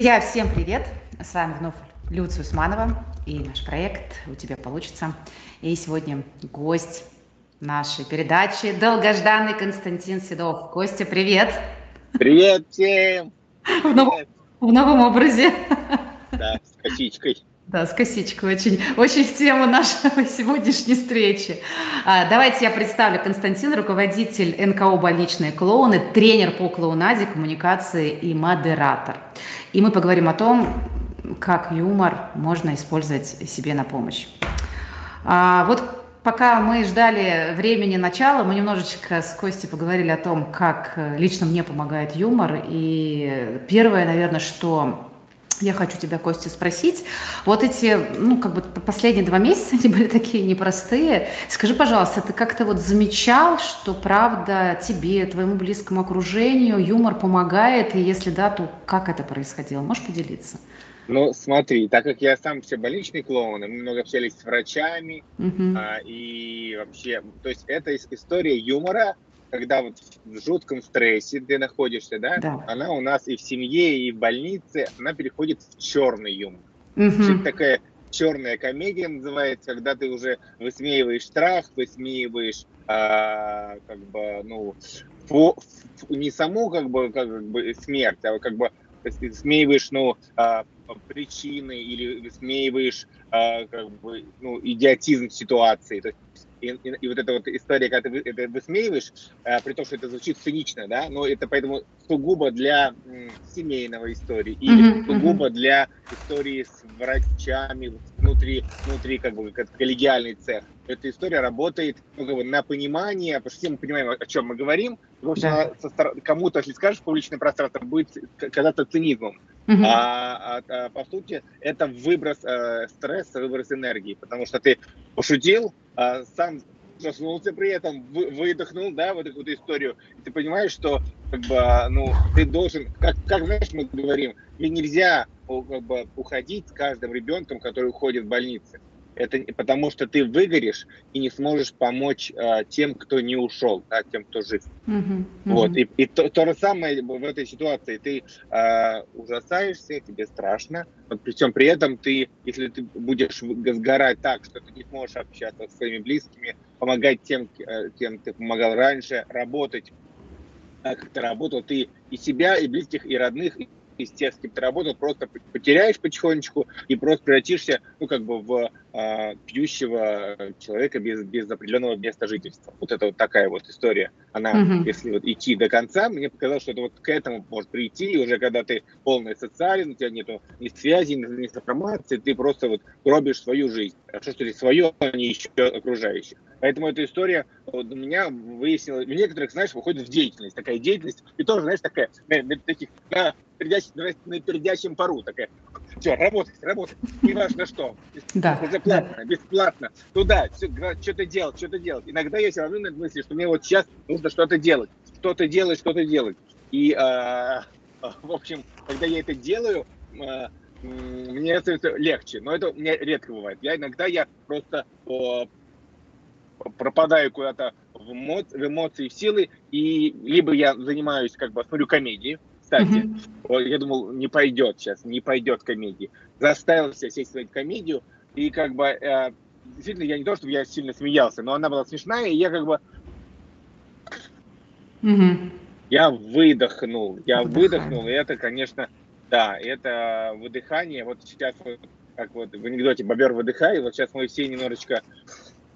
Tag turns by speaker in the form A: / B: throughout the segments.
A: Друзья, всем привет! С вами вновь Люция Усманова и наш проект «У тебя получится». И сегодня гость нашей передачи, долгожданный Константин Седов. Костя, привет!
B: Привет всем!
A: В, нов... в новом образе.
B: Да, с косичкой.
A: Да, с косичкой. Очень, очень в тему нашей сегодняшней встречи. А, давайте я представлю. Константин, руководитель НКО «Больничные клоуны», тренер по клоунаде, коммуникации и модератор. И мы поговорим о том, как юмор можно использовать себе на помощь. А, вот пока мы ждали времени начала, мы немножечко с Костей поговорили о том, как лично мне помогает юмор. И первое, наверное, что я хочу тебя, Костя, спросить. Вот эти, ну, как бы последние два месяца, они были такие непростые. Скажи, пожалуйста, ты как-то вот замечал, что правда тебе, твоему близкому окружению юмор помогает? И если да, то как это происходило? Можешь поделиться?
B: Ну, смотри, так как я сам все больничный клоун, мы много общались с врачами, uh-huh. а, и вообще, то есть это история юмора, когда вот в жутком стрессе ты находишься, да, да, она у нас и в семье, и в больнице, она переходит в черный юмор. Угу. такая черная комедия называется, когда ты уже высмеиваешь страх, высмеиваешь, а, как бы, ну, фо, не саму как бы, как бы смерть, а как бы высмеиваешь, ну, а, причины или высмеиваешь, а, как бы, ну, идиотизм ситуации. То есть и, и, и вот эта вот история, когда ты это высмеиваешь, а, при том, что это звучит цинично, да, но это поэтому сугубо для м, семейного истории или mm-hmm, сугубо mm-hmm. для истории с врачами внутри, внутри как бы как коллегиальный цех. Эта история работает ну, как бы, на понимание, потому что все мы понимаем, о чем мы говорим. В общем, да. кому-то, если скажешь публичное пространство, будет казаться цинизмом. Uh-huh. А, а, а по сути это выброс э, стресса, выброс энергии, потому что ты пошутил, а, сам проснулся при этом, вы, выдохнул, да, вот эту вот историю, и ты понимаешь, что как бы, ну, ты должен, как, как знаешь, мы говорим, нельзя как бы, уходить с каждым ребенком, который уходит в больницу это потому что ты выгоришь и не сможешь помочь э, тем, кто не ушел, да, тем, кто жив. Uh-huh, uh-huh. Вот и, и то, то же самое в этой ситуации. Ты э, ужасаешься, тебе страшно, но при всем при этом ты, если ты будешь сгорать так, что ты не сможешь общаться со своими близкими, помогать тем, э, кем ты помогал раньше, работать как ты работал, ты и себя, и близких, и родных, из тех, с кем ты работал, просто потеряешь потихонечку и просто превратишься, ну, как бы в э, пьющего человека без, без определенного места жительства. Вот это вот такая вот история. Она, mm-hmm. если вот идти до конца, мне показалось, что это вот к этому может прийти, и уже когда ты полный социален, у тебя нету ни связи, ни, ни информации, ты просто вот гробишь свою жизнь. Хорошо, что ли свое, а не еще окружающих. Поэтому эта история вот, у меня выяснила, у некоторых, знаешь, выходит в деятельность, такая деятельность, и тоже, знаешь, такая, на, на таких, на, передящем, на передящем пару, такая, все, работать, работать, не важно что, да, бесплатно, да. бесплатно, туда, что-то делать, что-то делать. Иногда я все равно на мысли, что мне вот сейчас нужно что-то делать, что-то делать, что-то делать. И, э, в общем, когда я это делаю, э, мне становится легче, но это у меня редко бывает. Я иногда я просто пропадаю куда-то в, эмо... в эмоции, в силы, и либо я занимаюсь, как бы, смотрю комедии, кстати, mm-hmm. я думал, не пойдет сейчас, не пойдет комедии. Заставил себя сесть смотреть комедию, и как бы, э, действительно, я не то, чтобы я сильно смеялся, но она была смешная, и я как бы... Mm-hmm. Я выдохнул, я Выдыхаем. выдохнул, и это, конечно, да, это выдыхание, вот сейчас, как вот в анекдоте «Бобер выдыхай», вот сейчас мы все немножечко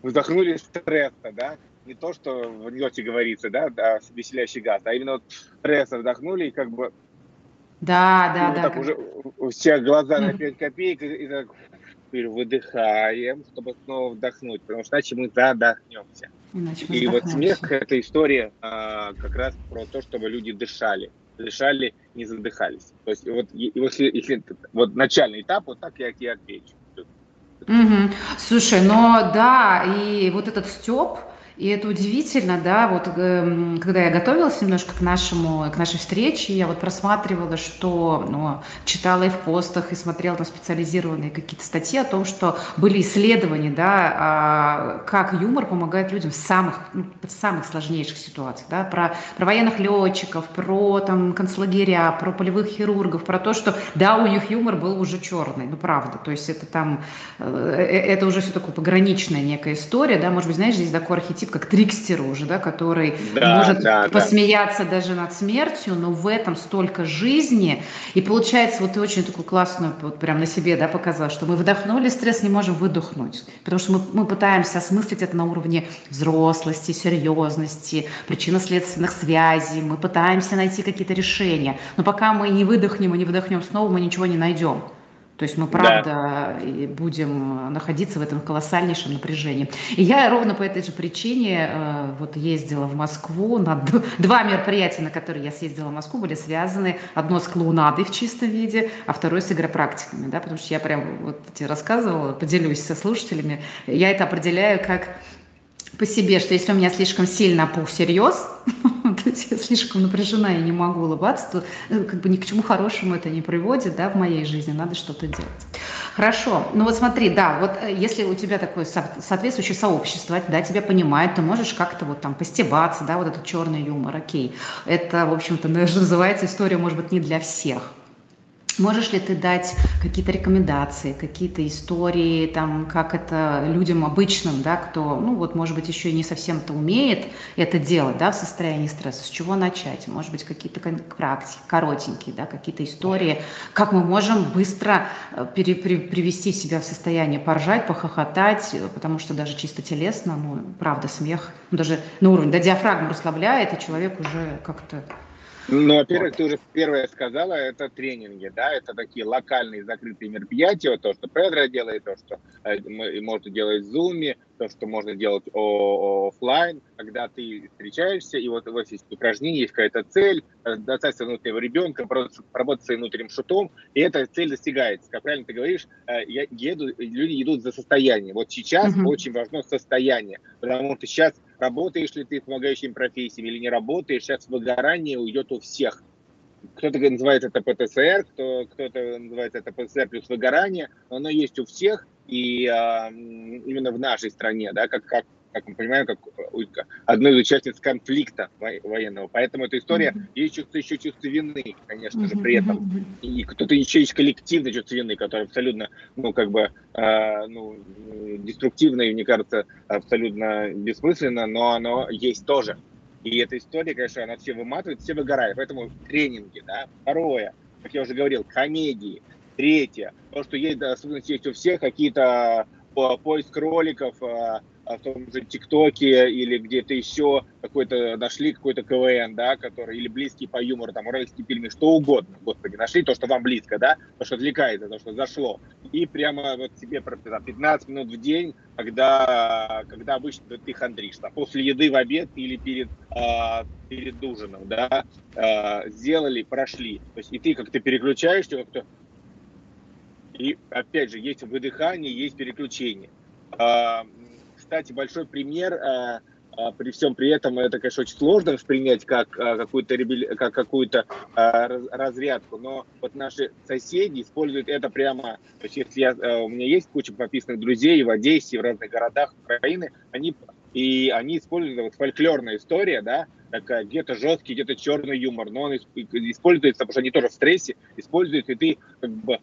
B: вздохнули стресса, да, не то, что в анекдоте говорится, да, да, веселящий газ, а именно вот стресса вдохнули и как бы
A: да, да,
B: и
A: да.
B: Вот так уже у всех глаза на 5 копеек, и, и так выдыхаем, чтобы снова вдохнуть, потому что иначе мы задохнемся. Иначе мы и вот смех – это история а, как раз про то, чтобы люди дышали. Дышали, не задыхались. То есть вот если, если вот начальный этап, вот так я тебе отвечу.
A: Угу. Слушай, но да, и вот этот степ, И это удивительно, да, вот э, когда я готовилась немножко к нашему, к нашей встрече, я вот просматривала, что, ну, читала и в постах, и смотрела на специализированные какие-то статьи о том, что были исследования, да, а, как юмор помогает людям в самых, ну, в самых сложнейших ситуациях, да, про, про военных летчиков, про там концлагеря, про полевых хирургов, про то, что, да, у них юмор был уже черный, ну, правда, то есть это там, э, э это уже все такое пограничная некая история, да, может быть, знаешь, здесь такой архетип архетип как трикстер уже, да, который да, может да, посмеяться да. даже над смертью, но в этом столько жизни. И получается, вот ты очень такую классную, вот прям на себе, да, показала, что мы вдохнули стресс, не можем выдохнуть. Потому что мы, мы пытаемся осмыслить это на уровне взрослости, серьезности, причинно-следственных связей. Мы пытаемся найти какие-то решения. Но пока мы не выдохнем и не вдохнем снова, мы ничего не найдем. То есть мы, правда, да. будем находиться в этом колоссальнейшем напряжении. И я ровно по этой же причине э, вот ездила в Москву. На два мероприятия, на которые я съездила в Москву, были связаны. Одно с клоунадой в чистом виде, а второе с игропрактиками. Да, потому что я прям вот тебе рассказывала, поделюсь со слушателями. Я это определяю как по себе, что если у меня слишком сильно пух всерьез, я слишком напряжена, я не могу улыбаться, то э, как бы ни к чему хорошему это не приводит, да, в моей жизни, надо что-то делать. Хорошо, ну вот смотри, да, вот э, если у тебя такое соответствующее сообщество, да, тебя понимает, ты можешь как-то вот там постебаться, да, вот этот черный юмор, окей. Это, в общем-то, называется история, может быть, не для всех. Можешь ли ты дать какие-то рекомендации, какие-то истории, там, как это людям обычным, да, кто, ну вот, может быть, еще не совсем-то умеет это делать, да, в состоянии стресса, с чего начать? Может быть, какие-то практики, коротенькие, да, какие-то истории, как мы можем быстро э, пере, при, привести себя в состояние поржать, похохотать, э, потому что даже чисто телесно, ну, правда, смех, даже на уровне, да, диафрагму расслабляет, и человек уже как-то
B: ну, во-первых, ты уже первое сказала, это тренинги, да, это такие локальные закрытые мероприятия, вот то, что Педро делает, то, что э, можно делать в Zoom, то, что можно делать офлайн, когда ты встречаешься, и вот у вас есть упражнение, есть какая-то цель, э, достаточно внутреннего ребенка, поработать своим внутренним шутом, и эта цель достигается. Как правильно ты говоришь, э, я еду, люди идут за состоянием. Вот сейчас mm-hmm. очень важно состояние, потому что сейчас работаешь ли ты в помогающей профессии или не работаешь, сейчас выгорание уйдет у всех. Кто-то называет это ПТСР, кто, кто-то называет это ПТСР плюс выгорание, но оно есть у всех, и а, именно в нашей стране, да, как, как как мы понимаем, как одной из участниц конфликта военного. Поэтому эта история, mm-hmm. есть чувство, еще чувство вины, конечно же, при этом. И кто-то еще есть коллективное чувство вины, которое абсолютно, ну, как бы, э, ну, деструктивно и, мне кажется, абсолютно бессмысленно, но оно есть тоже. И эта история, конечно, она все выматывает, все выгорает. Поэтому тренинги, да. Второе, как я уже говорил, комедии. Третье, то, что есть, особенности есть у всех, какие-то поиск роликов, а, в том же ТикТоке или где-то еще какой-то нашли какой-то КВН, да, который, или близкий по юмору, там, уральские фильмы, что угодно, господи, нашли то, что вам близко, да, то, что отвлекает, то, что зашло. И прямо вот себе там, 15 минут в день, когда, когда обычно ты хандришь, там, после еды в обед или перед, а, перед ужином, да, а, сделали, прошли. То есть и ты как-то переключаешься, как-то и опять же, есть выдыхание, есть переключение. Кстати, большой пример. Э, э, при всем при этом это, конечно, очень сложно воспринять как э, какую-то как какую-то разрядку, но вот наши соседи используют это прямо. То есть, если я, у меня есть куча подписанных друзей в Одессе, в разных городах Украины, они и они используют вот фольклорная история, да, такая где-то жесткий, где-то черный юмор, но он используется, потому что они тоже в стрессе, используют, и ты как бы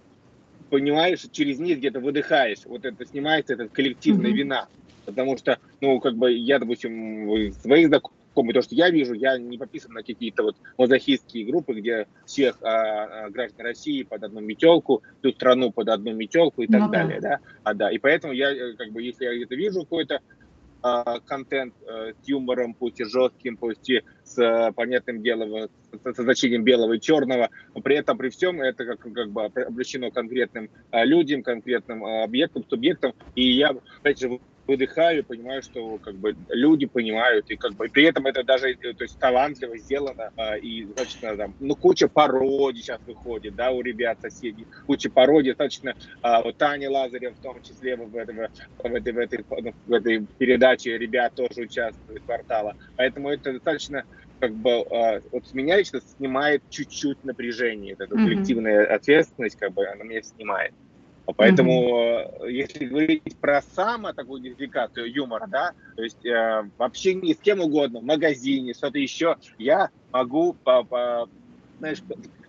B: понимаешь, через них где-то выдыхаешь, вот это снимается, эта коллективная mm-hmm. вина. Потому что, ну, как бы я, допустим, своих знакомых, то, что я вижу, я не подписан на какие-то вот мазохистские группы, где всех а, а, граждан России под одну метелку, всю страну под одну метелку и так ну, далее, да. А, да. И поэтому я, э, как бы, если я где-то вижу какой-то а, контент а, с юмором, пусть и жестким, пусть и с а, понятным делом, со значением белого и черного, но при этом, при всем, это как, как бы обращено конкретным а, людям, конкретным а, объектам, субъектам, и я, опять же, выдыхаю, понимаю, что как бы люди понимают, и как бы при этом это даже то есть, талантливо сделано, и достаточно там, ну, куча пародий сейчас выходит, да, у ребят соседей, куча пародий, достаточно, вот Таня Лазарев в том числе в, этой, в, этой, в, этой, в этой передаче ребят тоже участвуют, квартала, поэтому это достаточно как бы э, вот с меня лично снимает чуть-чуть напряжение, эта mm-hmm. коллективная ответственность, как бы она меня снимает. Поэтому, mm-hmm. если говорить про само такую идентификацию юмора, да, то есть э, в общении с кем угодно, в магазине, что-то еще, я могу, по, по, знаешь,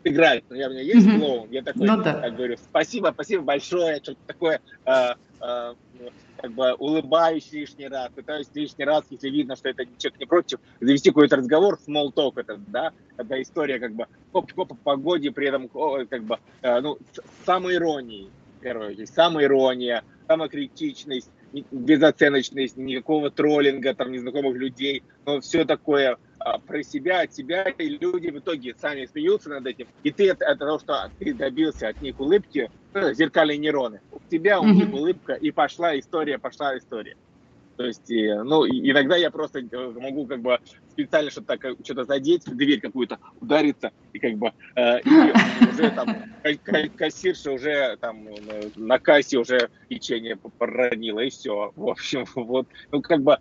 B: играть. У меня есть mm-hmm. клоун, я такой, ну, да. я говорю, спасибо, спасибо большое, что-то такое э, э, как бы улыбаюсь лишний раз, пытаюсь лишний раз, если видно, что это человек не против, завести какой-то разговор, small talk это, да, когда история как бы хоп-хоп по погоде, при этом как бы, э, ну, самой иронии, первое, есть самая ирония, самокритичность, безоценочность, никакого троллинга, там, незнакомых людей, но все такое а, про себя, от себя, и люди в итоге сами смеются над этим, и ты от, от того, что ты добился от них улыбки, ну, зеркальные нейроны, у тебя, у них улыбка, и пошла история, пошла история. То есть, ну, иногда я просто э, могу как бы специально что-то так, что-то задеть, дверь какую-то удариться, и как бы э, и уже там кассирша уже там на кассе уже печенье проронила, и все. В общем, вот, ну, как бы,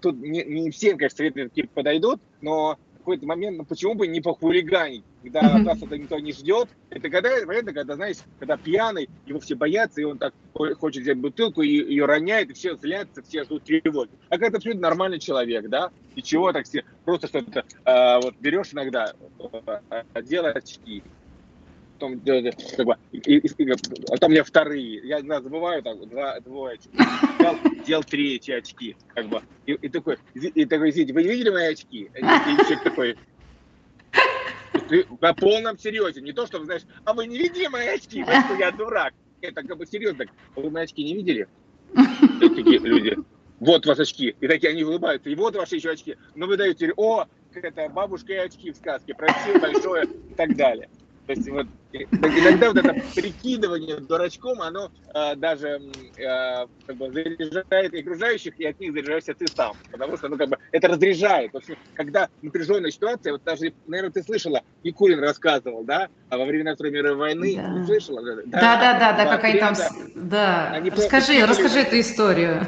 B: тут не, не все, конечно, советы такие подойдут, но какой-то момент, ну почему бы не похулиганить, когда mm-hmm. нас это никто не ждет. Это когда, понятно, когда, знаешь, когда пьяный, его все боятся, и он так хочет взять бутылку, и ее роняет, и все злятся, все ждут тревоги. А когда абсолютно нормальный человек, да, и чего так все, просто что-то э, вот берешь иногда, э, делай очки, потом как бы, и, и, и, а там у меня вторые, я иногда забываю так, два, двое очки, делал, делал очки, как бы, и, и такой, и такой, извините, вы не видели мои очки? И, и такой, ты на полном серьезе, не то, что, знаешь, а вы не видели мои очки, что я дурак. Это как бы серьезно, вы мои очки не видели? Такие люди, вот ваши очки. И такие они улыбаются, и вот ваши еще очки. Но вы даете, о, это бабушка и очки в сказке, спасибо большое и так далее. То есть вот иногда вот это прикидывание дурачком, оно э, даже э, как бы заряжает окружающих, и от них заряжаешься ты сам. Потому что, ну, как бы, это разряжает. В общем, когда напряженная ситуация, вот даже, наверное, ты слышала, Якулин рассказывал, да, а во время Второй мировой войны, да. слышала?
A: Да, да, да, да, да как они там, да, они расскажи, расскажи эту историю.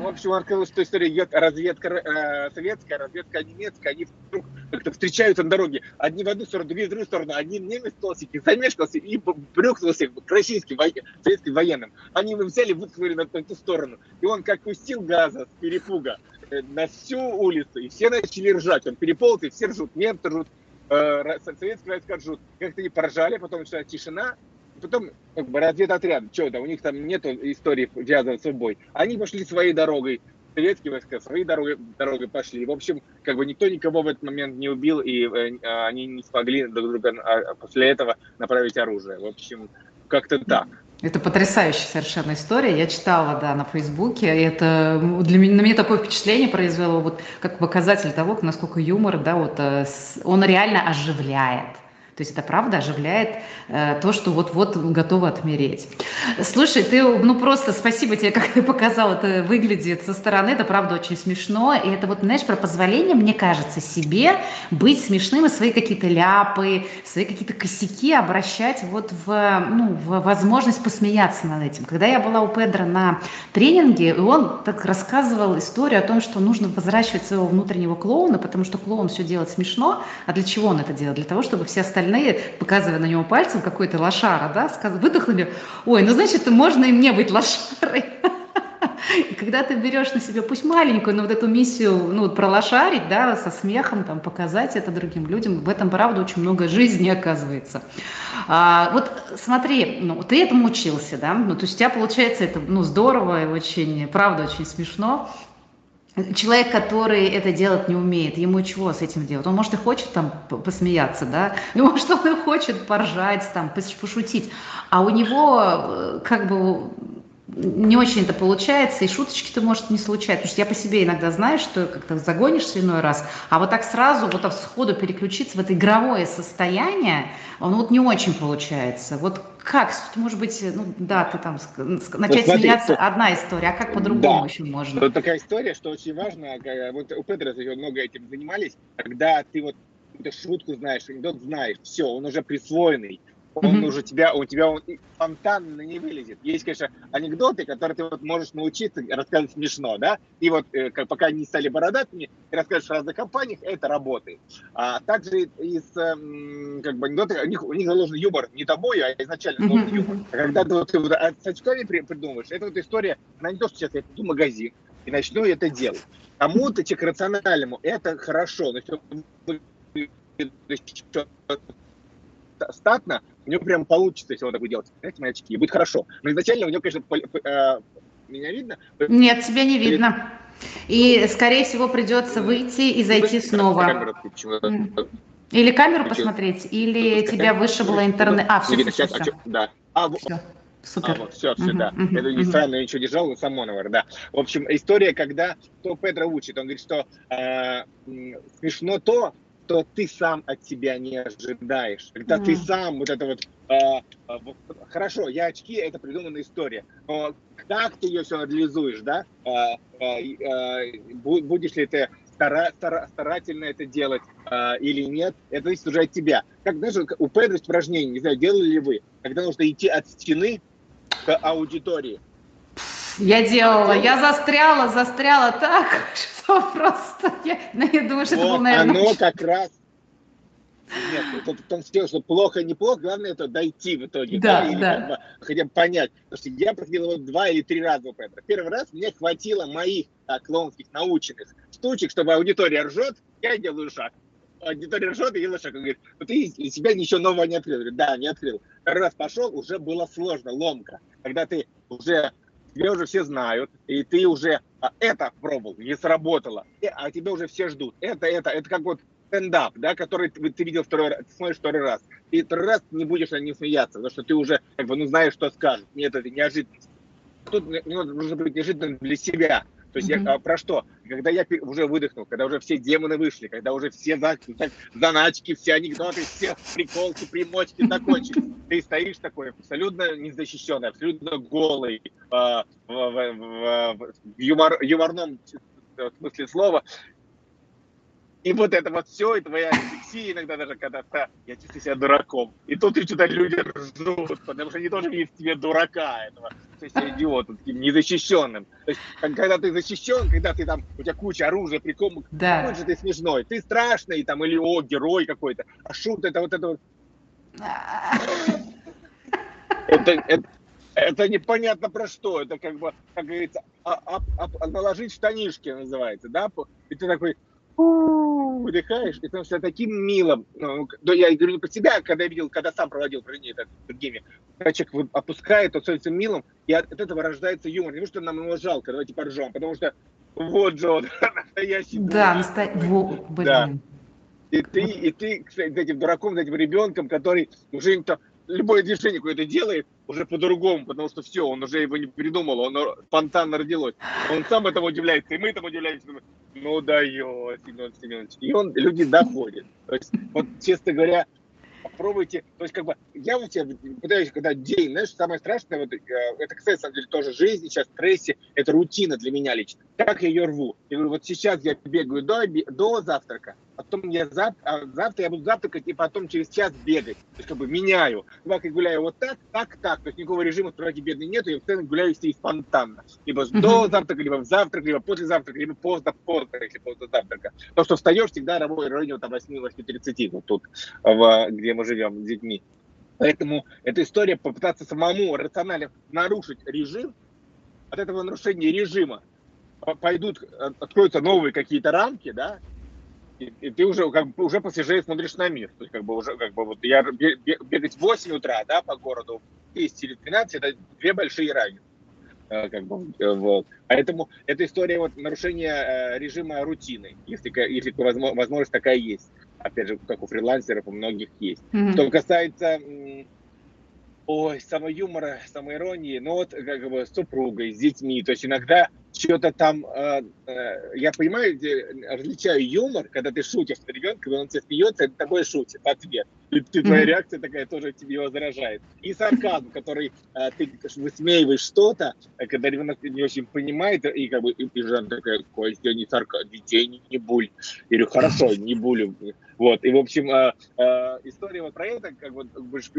B: В общем, он сказал, что история идет разведка э, советская, разведка немецкая, они вдруг как-то встречаются на дороге, одни в одну сторону, другие в другую сторону, один немец толстенький, замешкался и брюхнулся к российским советским военным. Они его взяли, выткнули на, ту сторону. И он как пустил газа с перепуга э, на всю улицу, и все начали ржать. Он переполз, и все ржут, немцы ржут, э, советские войска ржут. Как-то они поржали, потом начала тишина, потом как бы разведотряд, что то у них там нет истории ввязываться в бой. Они пошли своей дорогой, советские войска своей дорогой, дорогой пошли. В общем, как бы никто никого в этот момент не убил, и э, они не смогли друг друга а, после этого направить оружие. В общем, как-то так.
A: Это потрясающая совершенно история. Я читала, да, на Фейсбуке. И это для меня, на меня такое впечатление произвело, вот как показатель того, насколько юмор, да, вот э, он реально оживляет. То есть это правда оживляет э, то, что вот-вот готово отмереть. Слушай, ты, ну просто спасибо тебе, как ты показал, это выглядит со стороны, это правда очень смешно. И это вот, знаешь, про позволение, мне кажется, себе быть смешным и свои какие-то ляпы, свои какие-то косяки обращать вот в, ну, в возможность посмеяться над этим. Когда я была у Педра на тренинге, и он так рассказывал историю о том, что нужно возвращать своего внутреннего клоуна, потому что клоун все делает смешно. А для чего он это делает? Для того, чтобы все остальные остальные, показывая на него пальцем, какой-то лошара, да, выдохнули, ой, ну, значит, можно и мне быть лошарой. И когда ты берешь на себя, пусть маленькую, но вот эту миссию, ну, вот пролошарить, да, со смехом, там, показать это другим людям, в этом, правда, очень много жизни оказывается. А, вот смотри, ну, ты этому учился, да, ну, то есть у тебя получается это, ну, здорово и очень, правда, очень смешно. Человек, который это делать не умеет, ему чего с этим делать? Он, может, и хочет там посмеяться, да? Ну, может, он и хочет поржать, там, пошутить. А у него э, как бы не очень это получается, и шуточки-то, может, не случаются. Потому что я по себе иногда знаю, что как-то загонишься иной раз, а вот так сразу, вот так сходу переключиться в это игровое состояние, ну вот не очень получается. Вот как, может быть, ну да, ты там начать вот смеяться, что... одна история, а как по-другому да. еще можно?
B: Вот такая история, что очень важно, вот у Петра много этим занимались, когда ты вот эту шутку знаешь, анекдот знаешь, все, он уже присвоенный, он mm-hmm. уже тебя, у тебя он фонтанно не вылезет. Есть, конечно, анекдоты, которые ты вот можешь научиться рассказывать смешно, да, и вот э, как, пока не стали бородатыми, ты расскажешь в разных компаниях, это работает. А также из э, как бы анекдоты, у них, у них заложен юмор не тобой, а изначально заложен mm-hmm. юмор. А когда ты вот, ты вот с очками при, придумаешь, это вот история, она не то, что сейчас я иду в магазин и начну это делать. Кому-то, к рациональному, это хорошо, но если статно, у него прям получится, если он так будет делать. Знаете, мои очки, и будет хорошо. Но изначально у него, конечно, э, меня видно?
A: Нет, тебя не видно. И, скорее всего, придется выйти и зайти снова. Или камеру посмотреть, или тебя вышибло интернет. А, все, все, все.
B: Да. А, все. Супер. А, вот, все, все, uh-huh, да. Uh-huh, Это неправильно uh-huh. ничего держал, но Самонова, да. В общем, история, когда что Петра учит, он говорит, что э, смешно то, что ты сам от себя не ожидаешь. Когда mm. ты сам вот это вот, э, э, хорошо, я очки, это придуманная история, но как ты ее все анализуешь, да? Э, э, э, будешь ли ты стара, стара, старательно это делать э, или нет, это зависит уже от тебя. Как, знаешь, у Педро упражнение, не знаю, делали ли вы, когда нужно идти от стены к аудитории.
A: Я делала, я застряла, застряла так, что просто, я, ну, я думаю, что вот, это было, наверное...
B: Оно как раз нет, это в том смысле, что плохо, неплохо, главное это дойти в итоге, да, да, или да. Хотя бы понять. Потому что я проходил его два или три раза это. Первый раз мне хватило моих а, клоунских наученных штучек, чтобы аудитория ржет, я делаю шаг. Аудитория ржет, и делаю шаг. Он говорит, ну ты из себя ничего нового не открыл. говорю, да, не открыл. Второй раз пошел, уже было сложно, ломка. Когда ты уже тебя уже все знают, и ты уже а, это пробовал, не сработало, и, а тебя уже все ждут. Это, это, это как вот стендап, да, который ты, ты видел второй раз, смотришь второй раз. И второй раз не будешь на ним смеяться, потому что ты уже как бы, ну, знаешь, что скажут. Нет, это неожиданность. Тут нужно быть неожиданным для себя. То есть mm-hmm. я а, про что? Когда я уже выдохнул, когда уже все демоны вышли, когда уже все за, заначки, все анекдоты, все приколки, примочки закончились, ты стоишь такой абсолютно незащищенный, абсолютно голый, э, в, в, в, в юмор, юморном смысле слова, и вот это вот все, и твоя сексия иногда даже когда то я чувствую себя дураком. И тут что-то люди ржут, потому что они тоже видят в тебе дурака этого, то есть идиота, таким незащищенным. То есть, когда ты защищен, когда ты там, у тебя куча оружия, прикол, да. какой же ты смешной, ты страшный там, или о, герой какой-то, а шут это вот это вот. Это, это, это непонятно про что. Это как бы, как говорится, а, а, а, наложить штанишки называется, да? И ты такой, выдыхаешь, и становишься таким милым. Ну, я говорю не про себя, когда я видел, когда сам проводил пройдение это с другими. Когда человек опускает, он становится милым, и от, от этого рождается юмор. Не потому что нам его жалко, давайте поржем, потому что вот Джон,
A: настоящий. Да, настоящий.
B: Да. И ты, и ты, кстати, этим дураком, этим ребенком, который уже то любое движение какое-то делает уже по-другому, потому что все, он уже его не придумал, он спонтанно родилось. Он сам этому удивляется, и мы этому удивляемся. Ну дает, Семен Семенович. И он, люди доходят. То есть, вот, честно говоря, попробуйте, то есть, как бы, я вот себе пытаюсь, когда день, знаешь, самое страшное, вот, э, это, кстати, на самом деле, тоже жизни, сейчас стрессе, это рутина для меня лично. Как я ее рву? Я говорю, вот сейчас я бегаю до, до завтрака, потом я зав... а завтра я буду завтракать и потом через час бегать. То есть как бы меняю. Бывает, я гуляю вот так, так, так. То есть никакого режима справки бедный нету, я постоянно гуляю себе спонтанно. Либо mm-hmm. до завтрака, либо в завтрак, либо после завтрака, либо поздно, поздно, если после завтрака. То, что встаешь всегда в районе там 8-8.30, вот тут, в, где мы живем с детьми. Поэтому эта история попытаться самому рационально нарушить режим, от этого нарушения режима пойдут, откроются новые какие-то рамки, да, и, и ты уже как бы уже посвежее смотришь на мир. То есть как бы уже как бы вот я бегать в 8 утра, да, по городу, 10 или 12, это две большие разницы. Э, как бы, э, вот. Поэтому эта история вот нарушения э, режима рутины, если, если возможность такая есть. Опять же, как у фрилансеров у многих есть. Mm-hmm. Что касается ой, самоюмора, самоиронии, но вот как бы с супругой, с детьми. То есть иногда что-то там, э, э, я понимаю, различаю юмор, когда ты шутишь с ребенком, когда он тебе смеется, это такой шутит, ответ. И ты, твоя реакция такая тоже тебе возражает. И сарказм, который э, ты высмеиваешь что-то, э, когда ребенок не очень понимает, и как бы и, и жена такая, Костя, не сарказм, детей не, не буль. Я говорю, хорошо, не булю. Вот, и, в общем, э, э, история вот про это, как бы,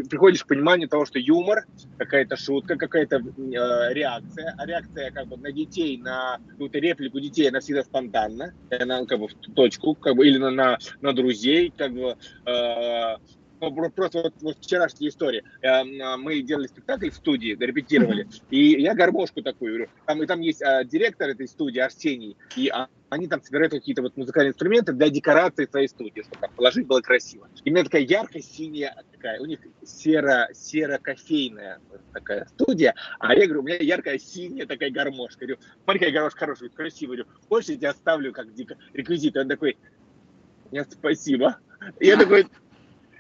B: приходишь к пониманию того, что юмор, какая-то шутка, какая-то э, реакция, а реакция как бы на детей, на какую-то реплику детей, она всегда спонтанна, она как бы в точку, как бы, или на, на, на друзей, как бы, э, просто вот, вот вчерашняя история. Э, мы делали спектакль в студии, репетировали, и я гармошку такую говорю. Там, и там есть а, директор этой студии, Арсений, и а, они там собирают какие-то вот музыкальные инструменты для декорации своей студии, чтобы там положить было красиво. И у меня такая ярко-синяя такая, у них серо, серо-кофейная такая студия, а я говорю, у меня яркая синяя такая гармошка. Говорю, смотри, какая гармошка хорошая, красивая. Говорю, хочешь, я тебя оставлю как реквизит? Он такой, нет, спасибо. Я такой,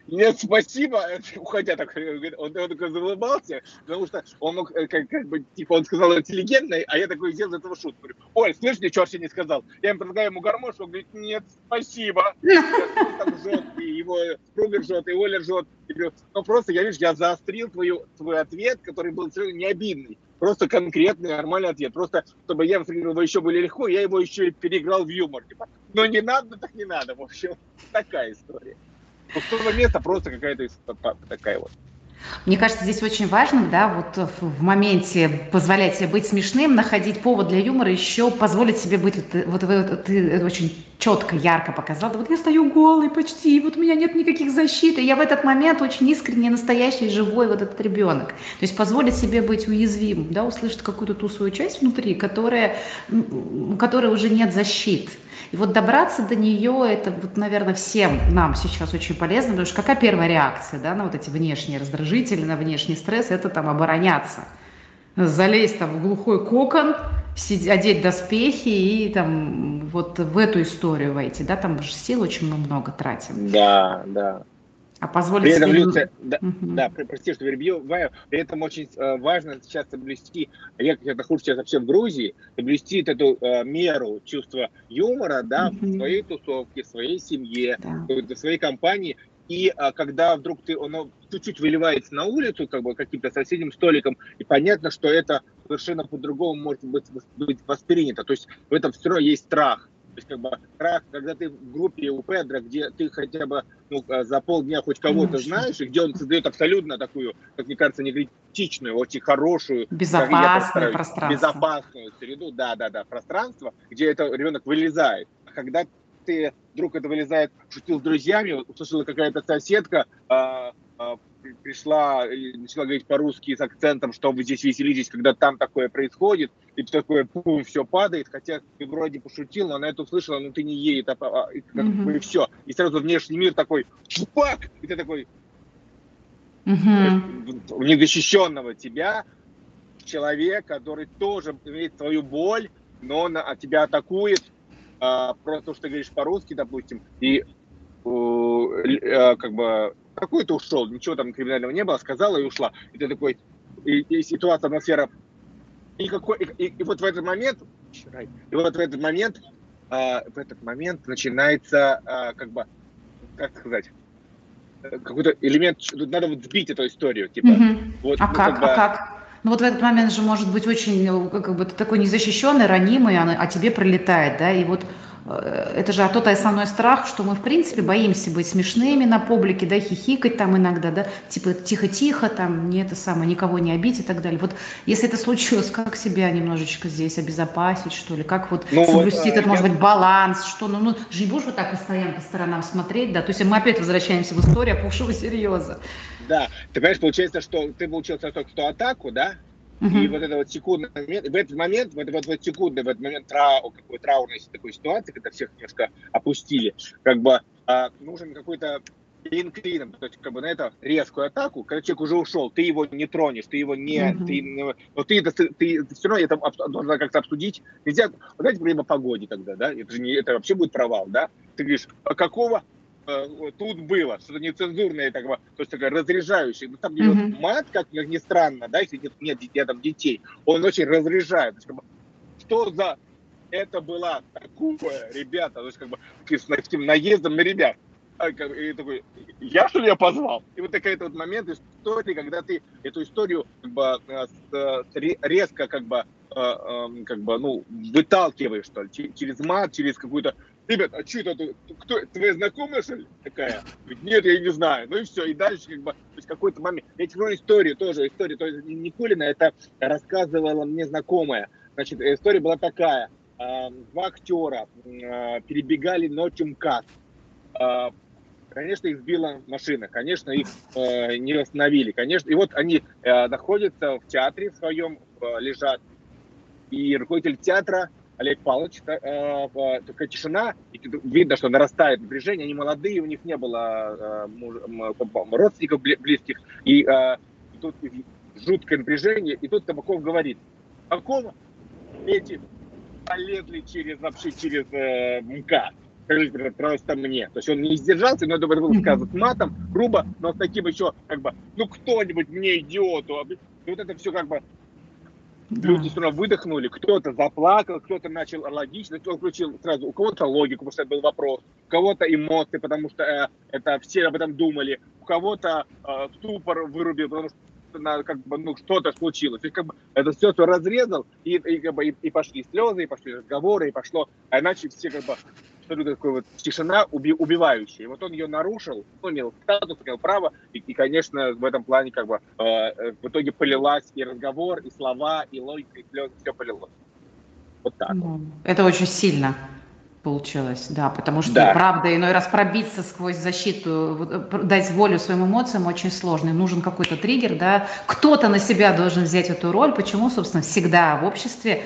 B: нет, спасибо, уходя так, он, он такой заулыбался, потому что он мог, э, как, как бы, типа, он сказал интеллигентный, а я такой сделал этого шутку. Говорю, Оль, слышишь, мне черт не сказал? Я ему предлагаю ему гармошку, он говорит, нет, спасибо. Там жжет, и его супруга жжет, и Оля жжет. ну просто, я, видишь, я заострил твою, твой ответ, который был совершенно не обидный. Просто конкретный, нормальный ответ. Просто, чтобы я его еще более легко, я его еще и переиграл в юмор. Типа, но не надо, так не надо. В общем, такая история пустого места просто какая-то такая вот.
A: Мне кажется, здесь очень важно, да, вот в моменте позволять себе быть смешным, находить повод для юмора, еще позволить себе быть, вот, вот, вот ты очень четко, ярко показал, вот я стою голый почти, вот у меня нет никаких защит, и я в этот момент очень искренне, настоящий, живой вот этот ребенок. То есть позволить себе быть уязвимым, да, услышать какую-то ту свою часть внутри, которая, у которой уже нет защит. И вот добраться до нее, это, вот, наверное, всем нам сейчас очень полезно, потому что какая первая реакция да, на вот эти внешние раздражители, на внешний стресс, это там обороняться. Залезть там в глухой кокон, сидеть, одеть доспехи и там вот в эту историю войти, да, там же сил очень много тратим.
B: Да, да.
A: А позволить
B: при этом, себе... Люция, да, угу. да, прости, что перебиваю, при этом очень э, важно сейчас соблюсти, я как это хуже сейчас вообще в Грузии, соблюсти эту э, меру чувства юмора, да, угу. в своей тусовке, в своей семье, да. в своей компании, и а, когда вдруг ты, оно чуть-чуть выливается на улицу, как бы каким-то соседним столиком, и понятно, что это совершенно по-другому может быть, быть воспринято. То есть в этом все равно есть страх. То есть, как бы, когда ты в группе у Педро, где ты хотя бы ну, а, за полдня хоть кого-то знаешь, и где он создает абсолютно такую, как мне кажется, не критичную, очень хорошую,
A: безопасную
B: безопасную среду, да, да, да, пространство, где это ребенок вылезает. А когда ты вдруг это вылезает, шутил с друзьями, услышала какая-то соседка, э, э, пришла и начала говорить по-русски с акцентом, что вы здесь веселитесь, когда там такое происходит, и такое, пум, все падает, хотя ты вроде пошутил, но она это услышала, но ты не ей, это, а, и, как mm-hmm. и все. И сразу внешний мир такой, чупак, и ты такой, mm-hmm. незащищенного тебя, человек, который тоже имеет свою боль, но он а, тебя атакует, а, просто то, что ты говоришь по-русски, допустим, и а, как бы какой-то ушел, ничего там криминального не было, сказала и ушла. И ты такой, и, и ситуация, атмосфера, и, какой, и, и, и вот в этот момент, и вот в этот момент, а, в этот момент начинается, а, как бы, как сказать, какой-то элемент, тут надо вот сбить эту историю, типа.
A: Угу. Вот, а ну, как, как бы, а как? Ну вот в этот момент же может быть очень, как бы ты такой незащищенный, ранимый, а, а тебе прилетает, да, и вот э, это же а тот основной страх, что мы, в принципе, боимся быть смешными на публике, да, хихикать там иногда, да, типа тихо-тихо, там, не это самое, никого не обидеть и так далее. Вот если это случилось, как себя немножечко здесь обезопасить, что ли, как вот ну, соблюсти вот, этот, я... может быть, баланс, что, ну, ну, же не будешь вот так постоянно по сторонам смотреть, да, то есть мы опять возвращаемся в историю опухшего серьеза.
B: Да, ты понимаешь, получается, что ты получил только что атаку, да, Uh-huh. И вот это вот секундный момент, в этот момент, в этот вот, вот секундный, в этот момент трау, какой траурной такой ситуации, когда всех немножко опустили, как бы а, нужен какой-то клин клином, то есть как бы на это резкую атаку, когда человек уже ушел, ты его не тронешь, ты его не, uh-huh. ты, но ты, это, ты, ты все равно это должна как-то обсудить. Нельзя, вот знаете, проблема погоде тогда, да, это же не, это вообще будет провал, да. Ты говоришь, а какого тут было, что-то нецензурное, так, то есть такое разряжающее. Ну, там mm-hmm. вот мат, как ни странно, да, если нет, нет детей, там детей, он очень разряжает. То есть, как бы, что за это была такое, ребята, то есть как бы с таким наездом на ребят. А, и такой, я что ли я позвал? И вот такой вот момент истории, когда ты эту историю как бы э, резко как бы э, эм, как бы, ну, выталкиваешь, что ли, через мат, через какую-то ребят, а что это, кто, твоя знакомая, что ли, такая? Нет, я не знаю. Ну и все, и дальше как бы, то есть какой-то момент. Я тебе говорю историю тоже, историю, то есть Никулина это рассказывала мне знакомая. Значит, история была такая. Два актера перебегали ночью МКАД Конечно, их сбила машина, конечно, их э, не остановили, конечно. И вот они э, находятся в театре в своем, э, лежат, и руководитель театра Олег Павлович, э, такая тишина, и видно, что нарастает напряжение, они молодые, у них не было э, родственников близких, и, э, и тут жуткое напряжение, и тут Табаков говорит, ком эти полезли через вообще через э, МКАД? просто мне. То есть он не сдержался, но это было сказано матом, грубо, но с таким еще, как бы, ну кто-нибудь мне идиоту. И вот это все как бы Люди все равно выдохнули, кто-то заплакал, кто-то начал логично, кто включил сразу, у кого-то логику, потому что это был вопрос, у кого-то эмоции, потому что э, это все об этом думали, у кого-то э, ступор вырубил, потому что на, как бы, ну, что-то случилось. И как бы это все, все разрезал, и, и, как бы, и, и пошли слезы, и пошли разговоры, и пошло, а иначе все как бы абсолютно такой вот тишина уби, убивающая. И вот он ее нарушил, он имел статус, имел право, и, и конечно, в этом плане как бы э, э, в итоге полилась и разговор, и слова, и логика, и слезы, все полилось. Вот так.
A: Ну, это очень сильно получилось, да, потому что, да. правда, иной раз пробиться сквозь защиту, э, дать волю своим эмоциям очень сложно. И нужен какой-то триггер, да, кто-то на себя должен взять эту роль. Почему, собственно, всегда в обществе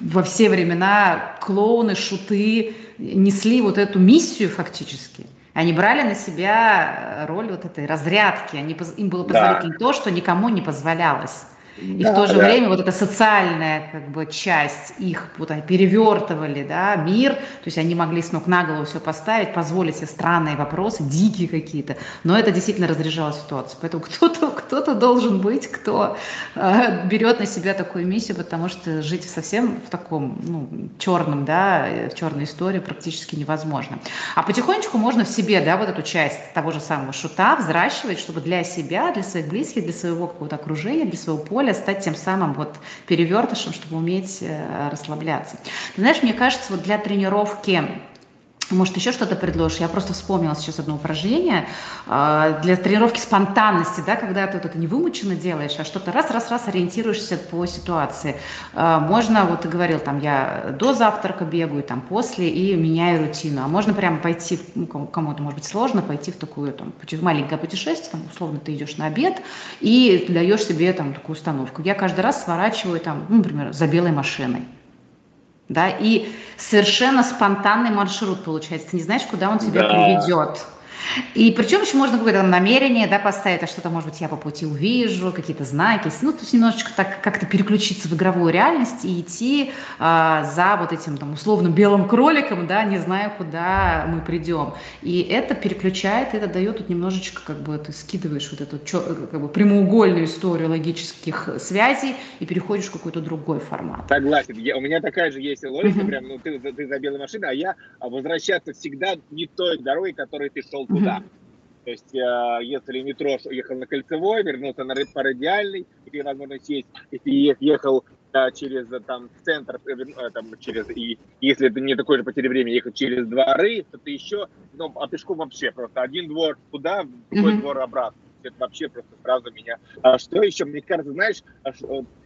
A: во все времена клоуны, шуты несли вот эту миссию фактически. Они брали на себя роль вот этой разрядки. Они, им было позволительно да. то, что никому не позволялось. И да, в то же да. время вот эта социальная как бы часть их вот они перевертывали, да, мир, то есть они могли с ног на голову все поставить, позволить себе странные вопросы, дикие какие-то, но это действительно разряжало ситуацию. Поэтому кто-то кто должен быть, кто э, берет на себя такую миссию, потому что жить совсем в таком ну, черном, да, в черной истории практически невозможно. А потихонечку можно в себе, да, вот эту часть того же самого шута взращивать, чтобы для себя, для своих близких, для своего какого-то окружения, для своего поля воля стать тем самым вот перевертышем, чтобы уметь э, расслабляться. Знаешь, мне кажется, вот для тренировки может, еще что-то предложишь? Я просто вспомнила сейчас одно упражнение э, для тренировки спонтанности, да, когда ты вот это не вымученно делаешь, а что-то раз-раз-раз ориентируешься по ситуации. Э, можно, вот ты говорил, там, я до завтрака бегаю, там, после и меняю рутину. А можно прямо пойти, ну, кому-то, может быть, сложно, пойти в такую, там, маленькое путешествие, там, условно, ты идешь на обед и даешь себе, там, такую установку. Я каждый раз сворачиваю, там, ну, например, за белой машиной да, и совершенно спонтанный маршрут получается. Ты не знаешь, куда он тебя да. приведет. И причем еще можно какое-то намерение да, поставить, а что-то, может быть, я по пути увижу, какие-то знаки, ну, то есть немножечко так как-то переключиться в игровую реальность и идти а, за вот этим там условно белым кроликом, да, не зная, куда мы придем. И это переключает, это дает тут немножечко, как бы, ты скидываешь вот эту как бы, прямоугольную историю логических связей и переходишь в какой-то другой формат.
B: Согласен. Я, у меня такая же есть логика, прям, ну, ты, ты за белой машиной, а я возвращаться всегда не той дорогой, которой ты шел туда. То есть, э, если метро ехал на Кольцевой, вернулся на по радиальной, и возможность есть, если ехал э, через э, там центр, там, через, и если это не такое же потеря времени, ехать через дворы, то ты еще, ну, а пешком вообще просто один двор туда, другой mm-hmm. двор обратно это вообще просто сразу меня. А что еще, мне кажется, знаешь, а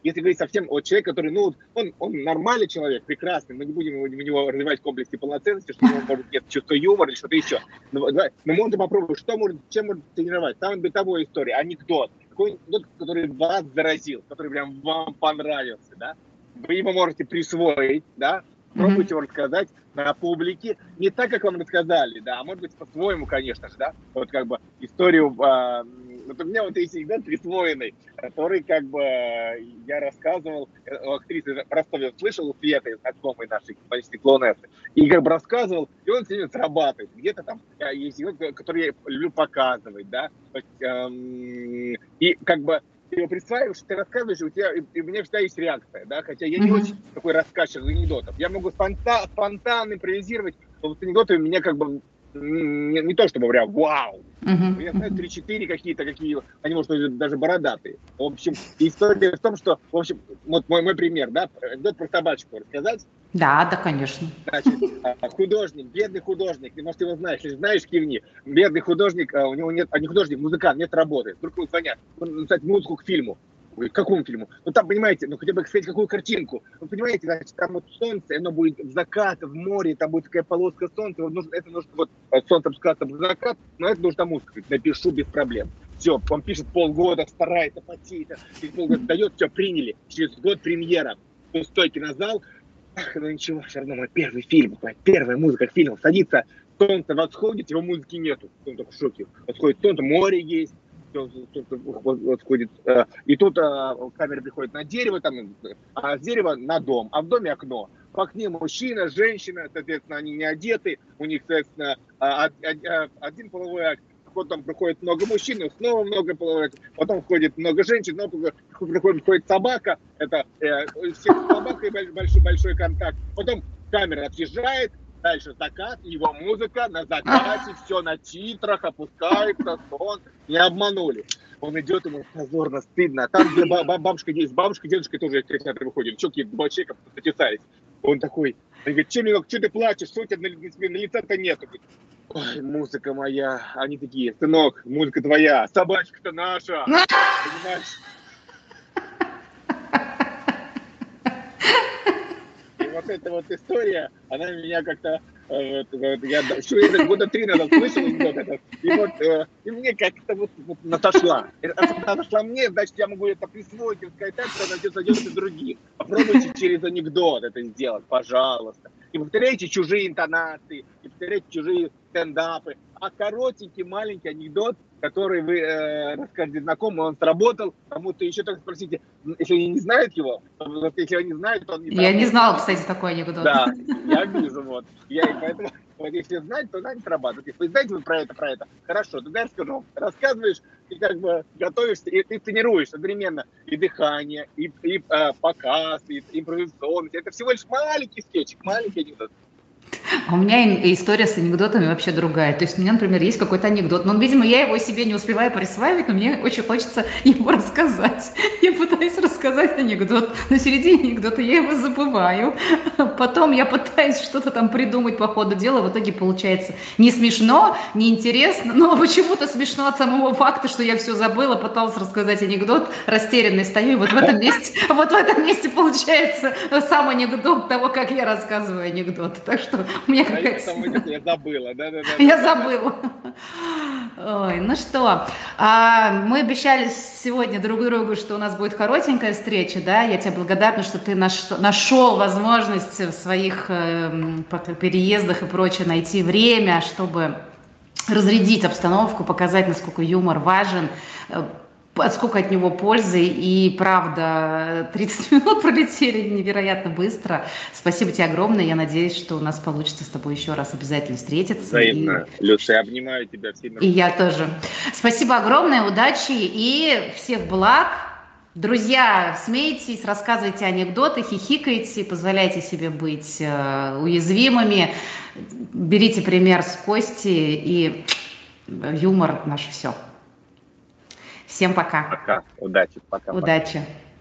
B: если говорить совсем о человеке, который, ну, он, он нормальный человек, прекрасный, мы не будем у него развивать комплексы полноценности, что у него может нет чувства юмора или что-то еще. Но, но можно попробовать, что может, чем можно тренировать. Там бытовая история, анекдот, какой анекдот, который вас заразил, который прям вам понравился, да, вы его можете присвоить, да, пробуйте его рассказать на публике, не так, как вам рассказали, да, а может быть по-своему, конечно же, да, вот как бы историю э, вот у меня вот есть анекдот присвоенный, который как бы я рассказывал, у актрисы в Ростове слышал, у Светы, знакомой нашей почти клоунессы, и как бы рассказывал, и он сегодня срабатывает. Где-то там есть который я люблю показывать, да, эм, и как бы ты его присваиваешь, ты рассказываешь, и у тебя, и у меня всегда есть реакция, да, хотя я не mm-hmm. очень такой рассказчик анекдотов. Я могу спонтан, спонтанно импровизировать, но вот анекдоты у меня как бы не, не то чтобы прям вау. Uh-huh. Я знаю 3-4 какие-то, какие, они, может даже бородатые. В общем, история в том, что, в общем, вот мой, мой пример, да, анекдот про собачку рассказать.
A: Да, да, конечно.
B: Значит, а, художник, бедный художник, ты, может, его знаешь, если знаешь, кивни. Бедный художник, а, у него нет, а не художник, музыкант, нет работы. Вдруг ему звонят, написать музыку к фильму. Ой, к какому фильму? Ну там, понимаете, ну хотя бы сказать, какую картинку. Вы понимаете, значит, там вот солнце, оно будет в закат, в море, там будет такая полоска солнца, вот нужно, это нужно вот солнце опускаться в закат, но это нужно музыка. Напишу без проблем. Все, он пишет полгода, старается, потеет, через полгода дает, все, приняли. Через год премьера. Пустой кинозал, Ах, ну ничего, все равно мой первый фильм, моя первая музыка к фильму садится, солнце восходит, его музыки нету. Он так в шоке. Восходит солнце, море есть, восходит. Э, и тут э, камера приходит на дерево, там, а с дерева на дом, а в доме окно. В окне мужчина, женщина, соответственно, они не одеты, у них, соответственно, а, один половой акт потом приходит много мужчин, снова много половых, потом входит много женщин, но приходит, приходит собака, это э, собака большой, большой контакт. Потом камера отъезжает, дальше закат, его музыка на закате, все на титрах, опускается, сон, не обманули. Он идет, ему позорно, стыдно. Там, где бабушка есть, бабушка, дедушка тоже из кинотеатра выходит. Что какие два человека затесались. Он такой, он говорит, что, что ты плачешь, что у тебя на, на, лица-то нету? Ой, музыка моя. Они такие, сынок, музыка твоя, собачка-то наша. Понимаешь? Вот эта вот история, она меня как-то э, вот, вот, я еще это года три назад слышал и вот э, и мне как-то вот, вот натошла. Она нашла мне, значит, я могу это присвоить и сказать так, что она зайдет и другим. Попробуйте через анекдот это сделать, пожалуйста. И повторяйте чужие интонации, и повторяйте чужие стендапы, а коротенький маленький анекдот, который вы э, расскажете знакомому, он сработал, кому-то еще так спросите, если они не знают его, то, если они знают, то он не
A: Я не знала, кстати, такой анекдот.
B: Да, я вижу, вот. Я, поэтому, вот если знать, то знать срабатывает. Вы знаете вы про это, про это? Хорошо, тогда я расскажу. Рассказываешь, и как бы готовишься, и ты тренируешь одновременно и дыхание, и, и э, показ, и импровизационность. Это всего лишь маленький скетчик, маленький анекдот.
A: А у меня история с анекдотами вообще другая. То есть у меня, например, есть какой-то анекдот, но, видимо, я его себе не успеваю присваивать, но мне очень хочется его рассказать. Я пытаюсь рассказать анекдот, на середине анекдота я его забываю. Потом я пытаюсь что-то там придумать по ходу дела, в итоге получается не смешно, не интересно, но почему-то смешно от самого факта, что я все забыла, пыталась рассказать анекдот, растерянный стою, и вот в этом месте, вот в этом месте получается сам анекдот того, как я рассказываю анекдот. Так что мне какая-то... Я забыла, да-да-да. Я забыла. Ой, ну что, а, мы обещали сегодня друг другу, что у нас будет коротенькая встреча, да, я тебе благодарна, что ты наш, нашел возможность в своих э, переездах и прочее найти время, чтобы разрядить обстановку, показать, насколько юмор важен, сколько от него пользы. И правда, 30 минут пролетели невероятно быстро. Спасибо тебе огромное. Я надеюсь, что у нас получится с тобой еще раз обязательно встретиться.
B: Взаимно. И... Люша, я обнимаю тебя всеми.
A: И я тоже. Спасибо огромное, удачи и всех благ. Друзья, смейтесь, рассказывайте анекдоты, хихикайте, позволяйте себе быть э, уязвимыми. Берите пример с Кости и юмор наше все. Всем пока.
B: Пока. Удачи. Пока.
A: Удачи. Пока.